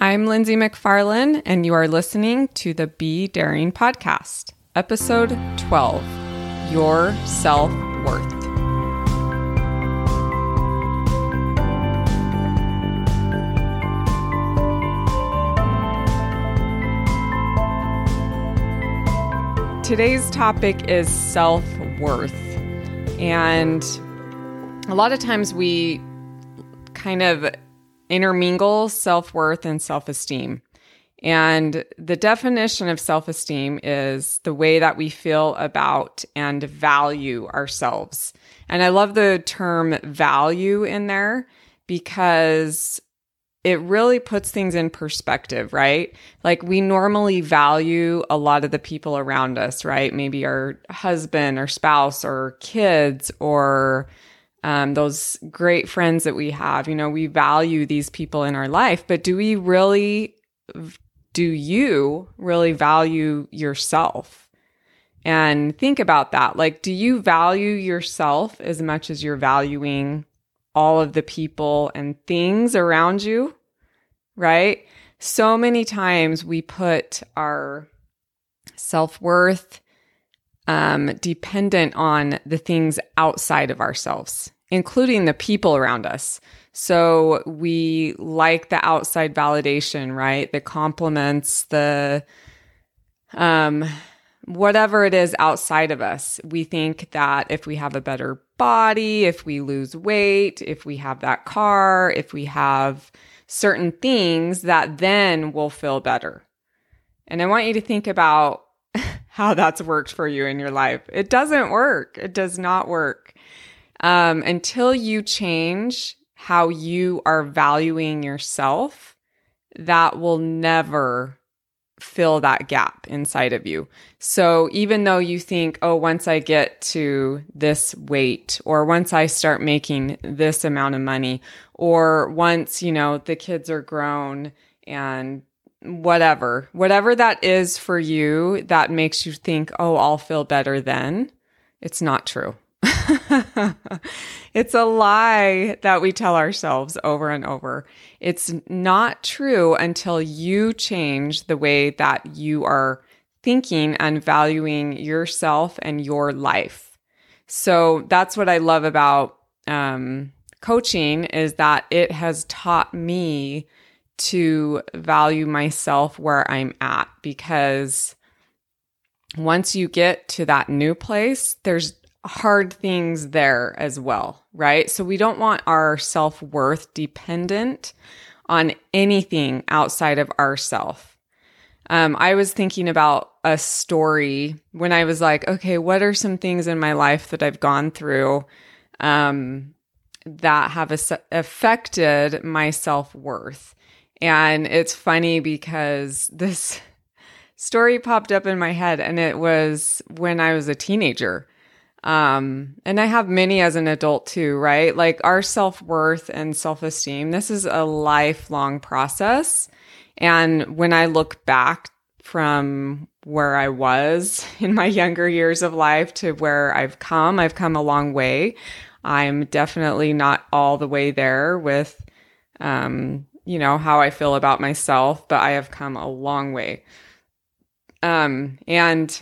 I'm Lindsay McFarlane, and you are listening to the Be Daring podcast, episode 12 Your Self Worth. Today's topic is self worth. And a lot of times we kind of intermingle self worth and self esteem. And the definition of self esteem is the way that we feel about and value ourselves. And I love the term value in there because it really puts things in perspective, right? Like we normally value a lot of the people around us, right? Maybe our husband or spouse or kids or um, those great friends that we have. You know, we value these people in our life, but do we really, do you really value yourself? And think about that. Like, do you value yourself as much as you're valuing all of the people and things around you? Right? So many times we put our self worth um, dependent on the things outside of ourselves, including the people around us. So we like the outside validation, right? The compliments, the um, whatever it is outside of us. We think that if we have a better body, if we lose weight, if we have that car, if we have certain things, that then we'll feel better. And I want you to think about how that's worked for you in your life. It doesn't work. It does not work. Um, until you change how you are valuing yourself, that will never fill that gap inside of you. So even though you think, oh, once I get to this weight, or once I start making this amount of money, or once, you know, the kids are grown and whatever, whatever that is for you that makes you think, oh, I'll feel better then, it's not true. it's a lie that we tell ourselves over and over. It's not true until you change the way that you are thinking and valuing yourself and your life. So that's what I love about um, coaching is that it has taught me to value myself where I'm at because once you get to that new place, there's hard things there as well, right? So we don't want our self worth dependent on anything outside of ourself. Um, I was thinking about a story when I was like, okay, what are some things in my life that I've gone through um, that have affected my self worth? And it's funny because this story popped up in my head and it was when I was a teenager. Um, and I have many as an adult too, right? Like our self worth and self esteem, this is a lifelong process. And when I look back from where I was in my younger years of life to where I've come, I've come a long way. I'm definitely not all the way there with um, you know, how I feel about myself, but I have come a long way. Um, and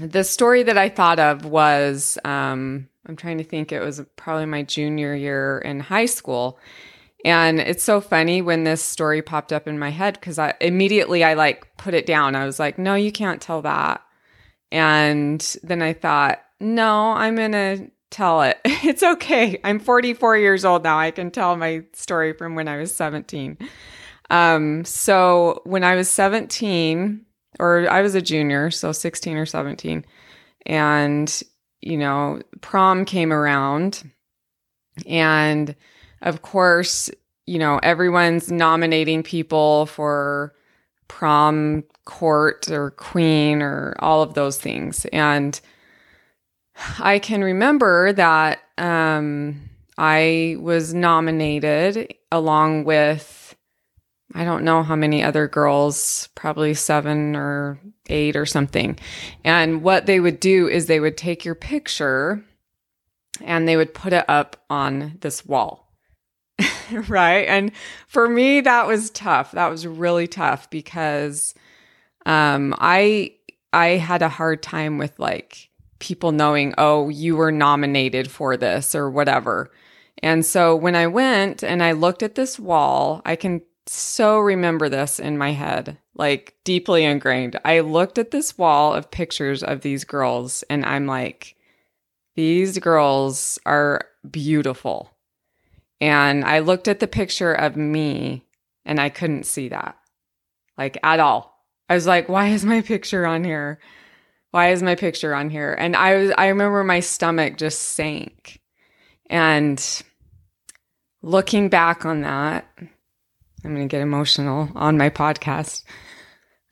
the story that I thought of was um, I'm trying to think, it was probably my junior year in high school. And it's so funny when this story popped up in my head because I immediately I like put it down. I was like, no, you can't tell that. And then I thought, no, I'm going to tell it. It's okay. I'm 44 years old now. I can tell my story from when I was 17. Um, so when I was 17, or I was a junior, so 16 or 17, and you know, prom came around, and of course, you know, everyone's nominating people for prom court or queen or all of those things. And I can remember that um, I was nominated along with, I don't know how many other girls, probably seven or eight or something. And what they would do is they would take your picture and they would put it up on this wall. right? And for me, that was tough. That was really tough because um, I I had a hard time with like people knowing, oh, you were nominated for this or whatever. And so when I went and I looked at this wall, I can so remember this in my head, like deeply ingrained. I looked at this wall of pictures of these girls and I'm like, these girls are beautiful. And I looked at the picture of me and I couldn't see that, like at all. I was like, why is my picture on here? Why is my picture on here? And I was, I remember my stomach just sank. And looking back on that, I'm going to get emotional on my podcast.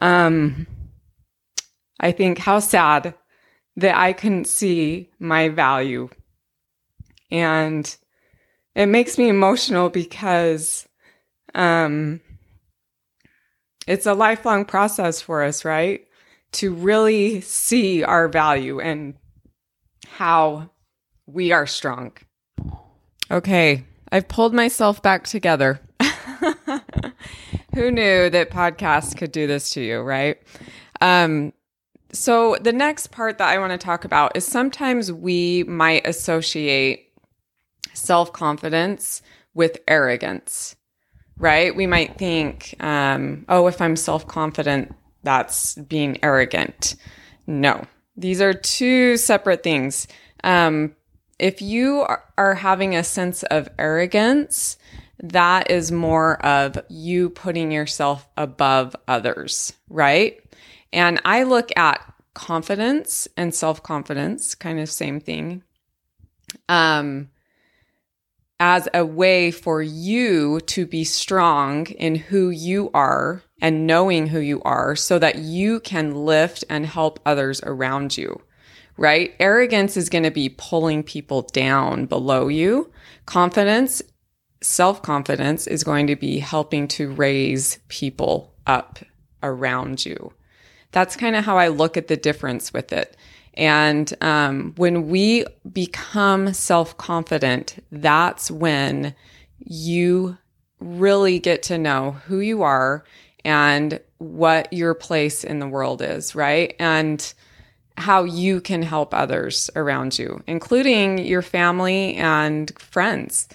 Um, I think how sad that I couldn't see my value. And it makes me emotional because um, it's a lifelong process for us, right? To really see our value and how we are strong. Okay, I've pulled myself back together. Who knew that podcasts could do this to you, right? Um, so, the next part that I want to talk about is sometimes we might associate self confidence with arrogance, right? We might think, um, oh, if I'm self confident, that's being arrogant. No, these are two separate things. Um, if you are having a sense of arrogance, that is more of you putting yourself above others, right? And I look at confidence and self confidence, kind of same thing, um, as a way for you to be strong in who you are and knowing who you are so that you can lift and help others around you right? Arrogance is going to be pulling people down below you. Confidence, self confidence is going to be helping to raise people up around you. That's kind of how I look at the difference with it. And um, when we become self confident, that's when you really get to know who you are and what your place in the world is, right? And how you can help others around you, including your family and friends.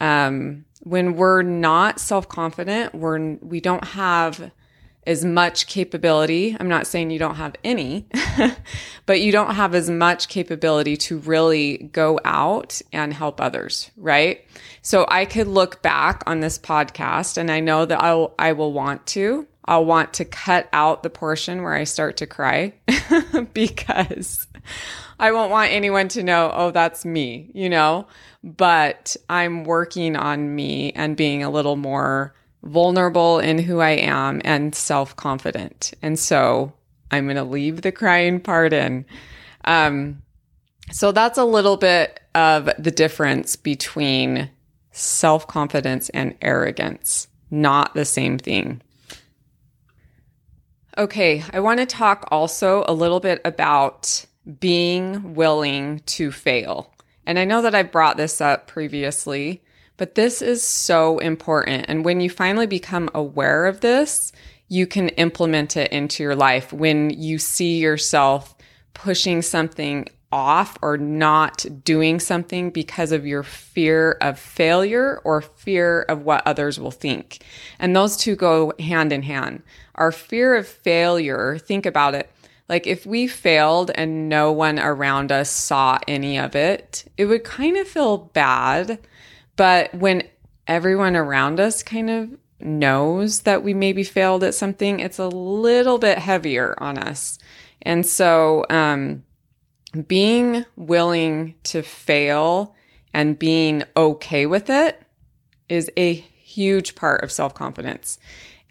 Um, when we're not self confident, we're we don't have as much capability. I'm not saying you don't have any, but you don't have as much capability to really go out and help others, right? So I could look back on this podcast and I know that I'll, I will want to I'll want to cut out the portion where I start to cry because I won't want anyone to know, oh, that's me, you know? But I'm working on me and being a little more vulnerable in who I am and self confident. And so I'm going to leave the crying part in. Um, so that's a little bit of the difference between self confidence and arrogance, not the same thing. Okay, I want to talk also a little bit about being willing to fail. And I know that I've brought this up previously, but this is so important. And when you finally become aware of this, you can implement it into your life when you see yourself pushing something off or not doing something because of your fear of failure or fear of what others will think. And those two go hand in hand. Our fear of failure, think about it. Like if we failed and no one around us saw any of it, it would kind of feel bad. But when everyone around us kind of knows that we maybe failed at something, it's a little bit heavier on us. And so, um, being willing to fail and being okay with it is a huge part of self confidence.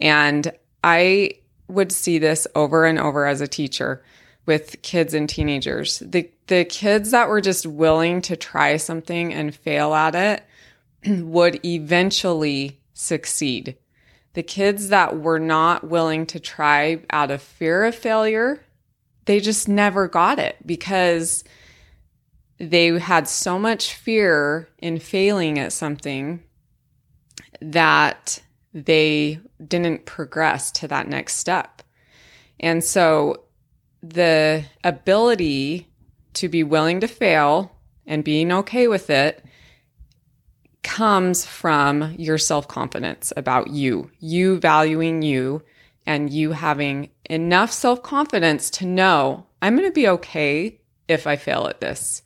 And I would see this over and over as a teacher with kids and teenagers. The the kids that were just willing to try something and fail at it would eventually succeed. The kids that were not willing to try out of fear of failure they just never got it because they had so much fear in failing at something that they didn't progress to that next step. And so the ability to be willing to fail and being okay with it comes from your self confidence about you, you valuing you, and you having enough self confidence to know I'm going to be okay if I fail at this.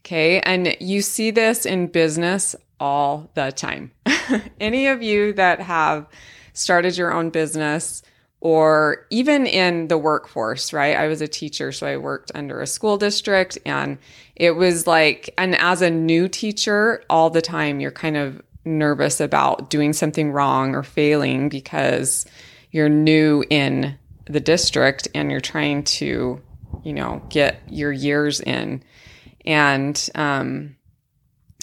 Okay. And you see this in business all the time. Any of you that have started your own business, or even in the workforce, right? I was a teacher, so I worked under a school district, and it was like, and as a new teacher, all the time you're kind of nervous about doing something wrong or failing because you're new in the district and you're trying to, you know, get your years in. And, um,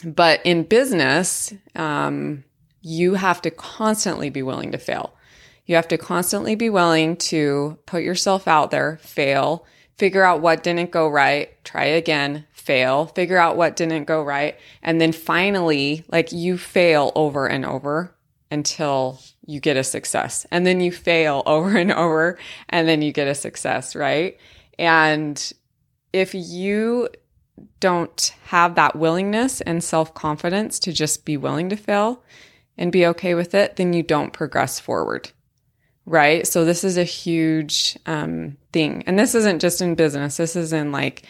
but in business, um, you have to constantly be willing to fail. You have to constantly be willing to put yourself out there, fail, figure out what didn't go right, try again, fail, figure out what didn't go right. And then finally, like you fail over and over until you get a success. And then you fail over and over and then you get a success, right? And if you don't have that willingness and self confidence to just be willing to fail and be okay with it, then you don't progress forward. Right. So, this is a huge um, thing. And this isn't just in business, this is in like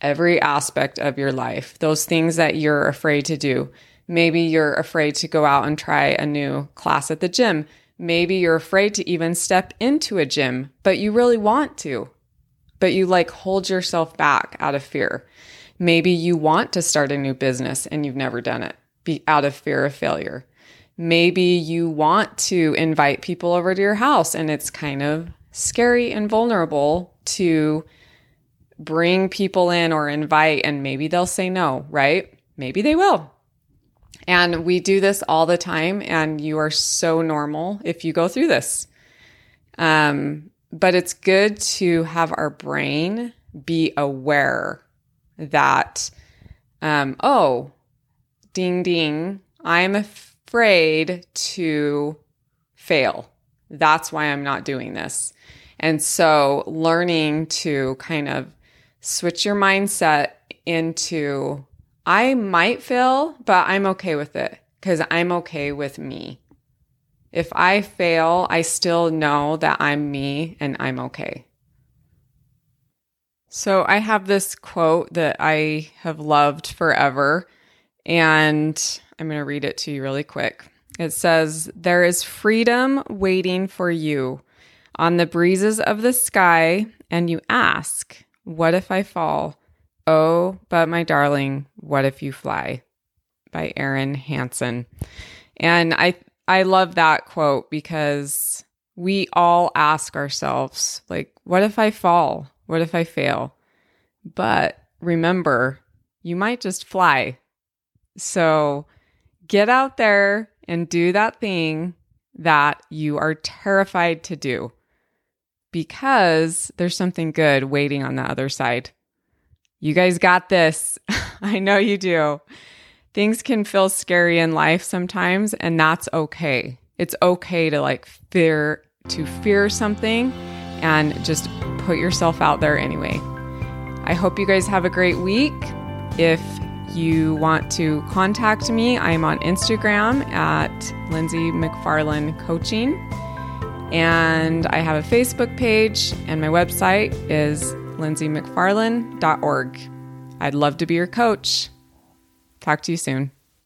every aspect of your life. Those things that you're afraid to do. Maybe you're afraid to go out and try a new class at the gym. Maybe you're afraid to even step into a gym, but you really want to, but you like hold yourself back out of fear. Maybe you want to start a new business and you've never done it be out of fear of failure. Maybe you want to invite people over to your house and it's kind of scary and vulnerable to bring people in or invite and maybe they'll say no, right? Maybe they will. And we do this all the time and you are so normal if you go through this. Um, but it's good to have our brain be aware that, um, oh, ding, ding, I'm afraid to fail. That's why I'm not doing this. And so learning to kind of switch your mindset into, I might fail, but I'm okay with it because I'm okay with me. If I fail, I still know that I'm me and I'm okay. So I have this quote that I have loved forever, and I'm going to read it to you really quick. It says, There is freedom waiting for you on the breezes of the sky, and you ask, What if I fall? Oh, but my darling, what if you fly? By Erin Hanson. And I I love that quote because we all ask ourselves, like, what if I fall? What if I fail? But remember, you might just fly. So get out there and do that thing that you are terrified to do because there's something good waiting on the other side. You guys got this. I know you do. Things can feel scary in life sometimes, and that's okay. It's okay to like fear to fear something and just put yourself out there anyway. I hope you guys have a great week. If you want to contact me, I'm on Instagram at Lindsay McFarland Coaching. And I have a Facebook page, and my website is lindsaymcfarland.org. I'd love to be your coach. Talk to you soon.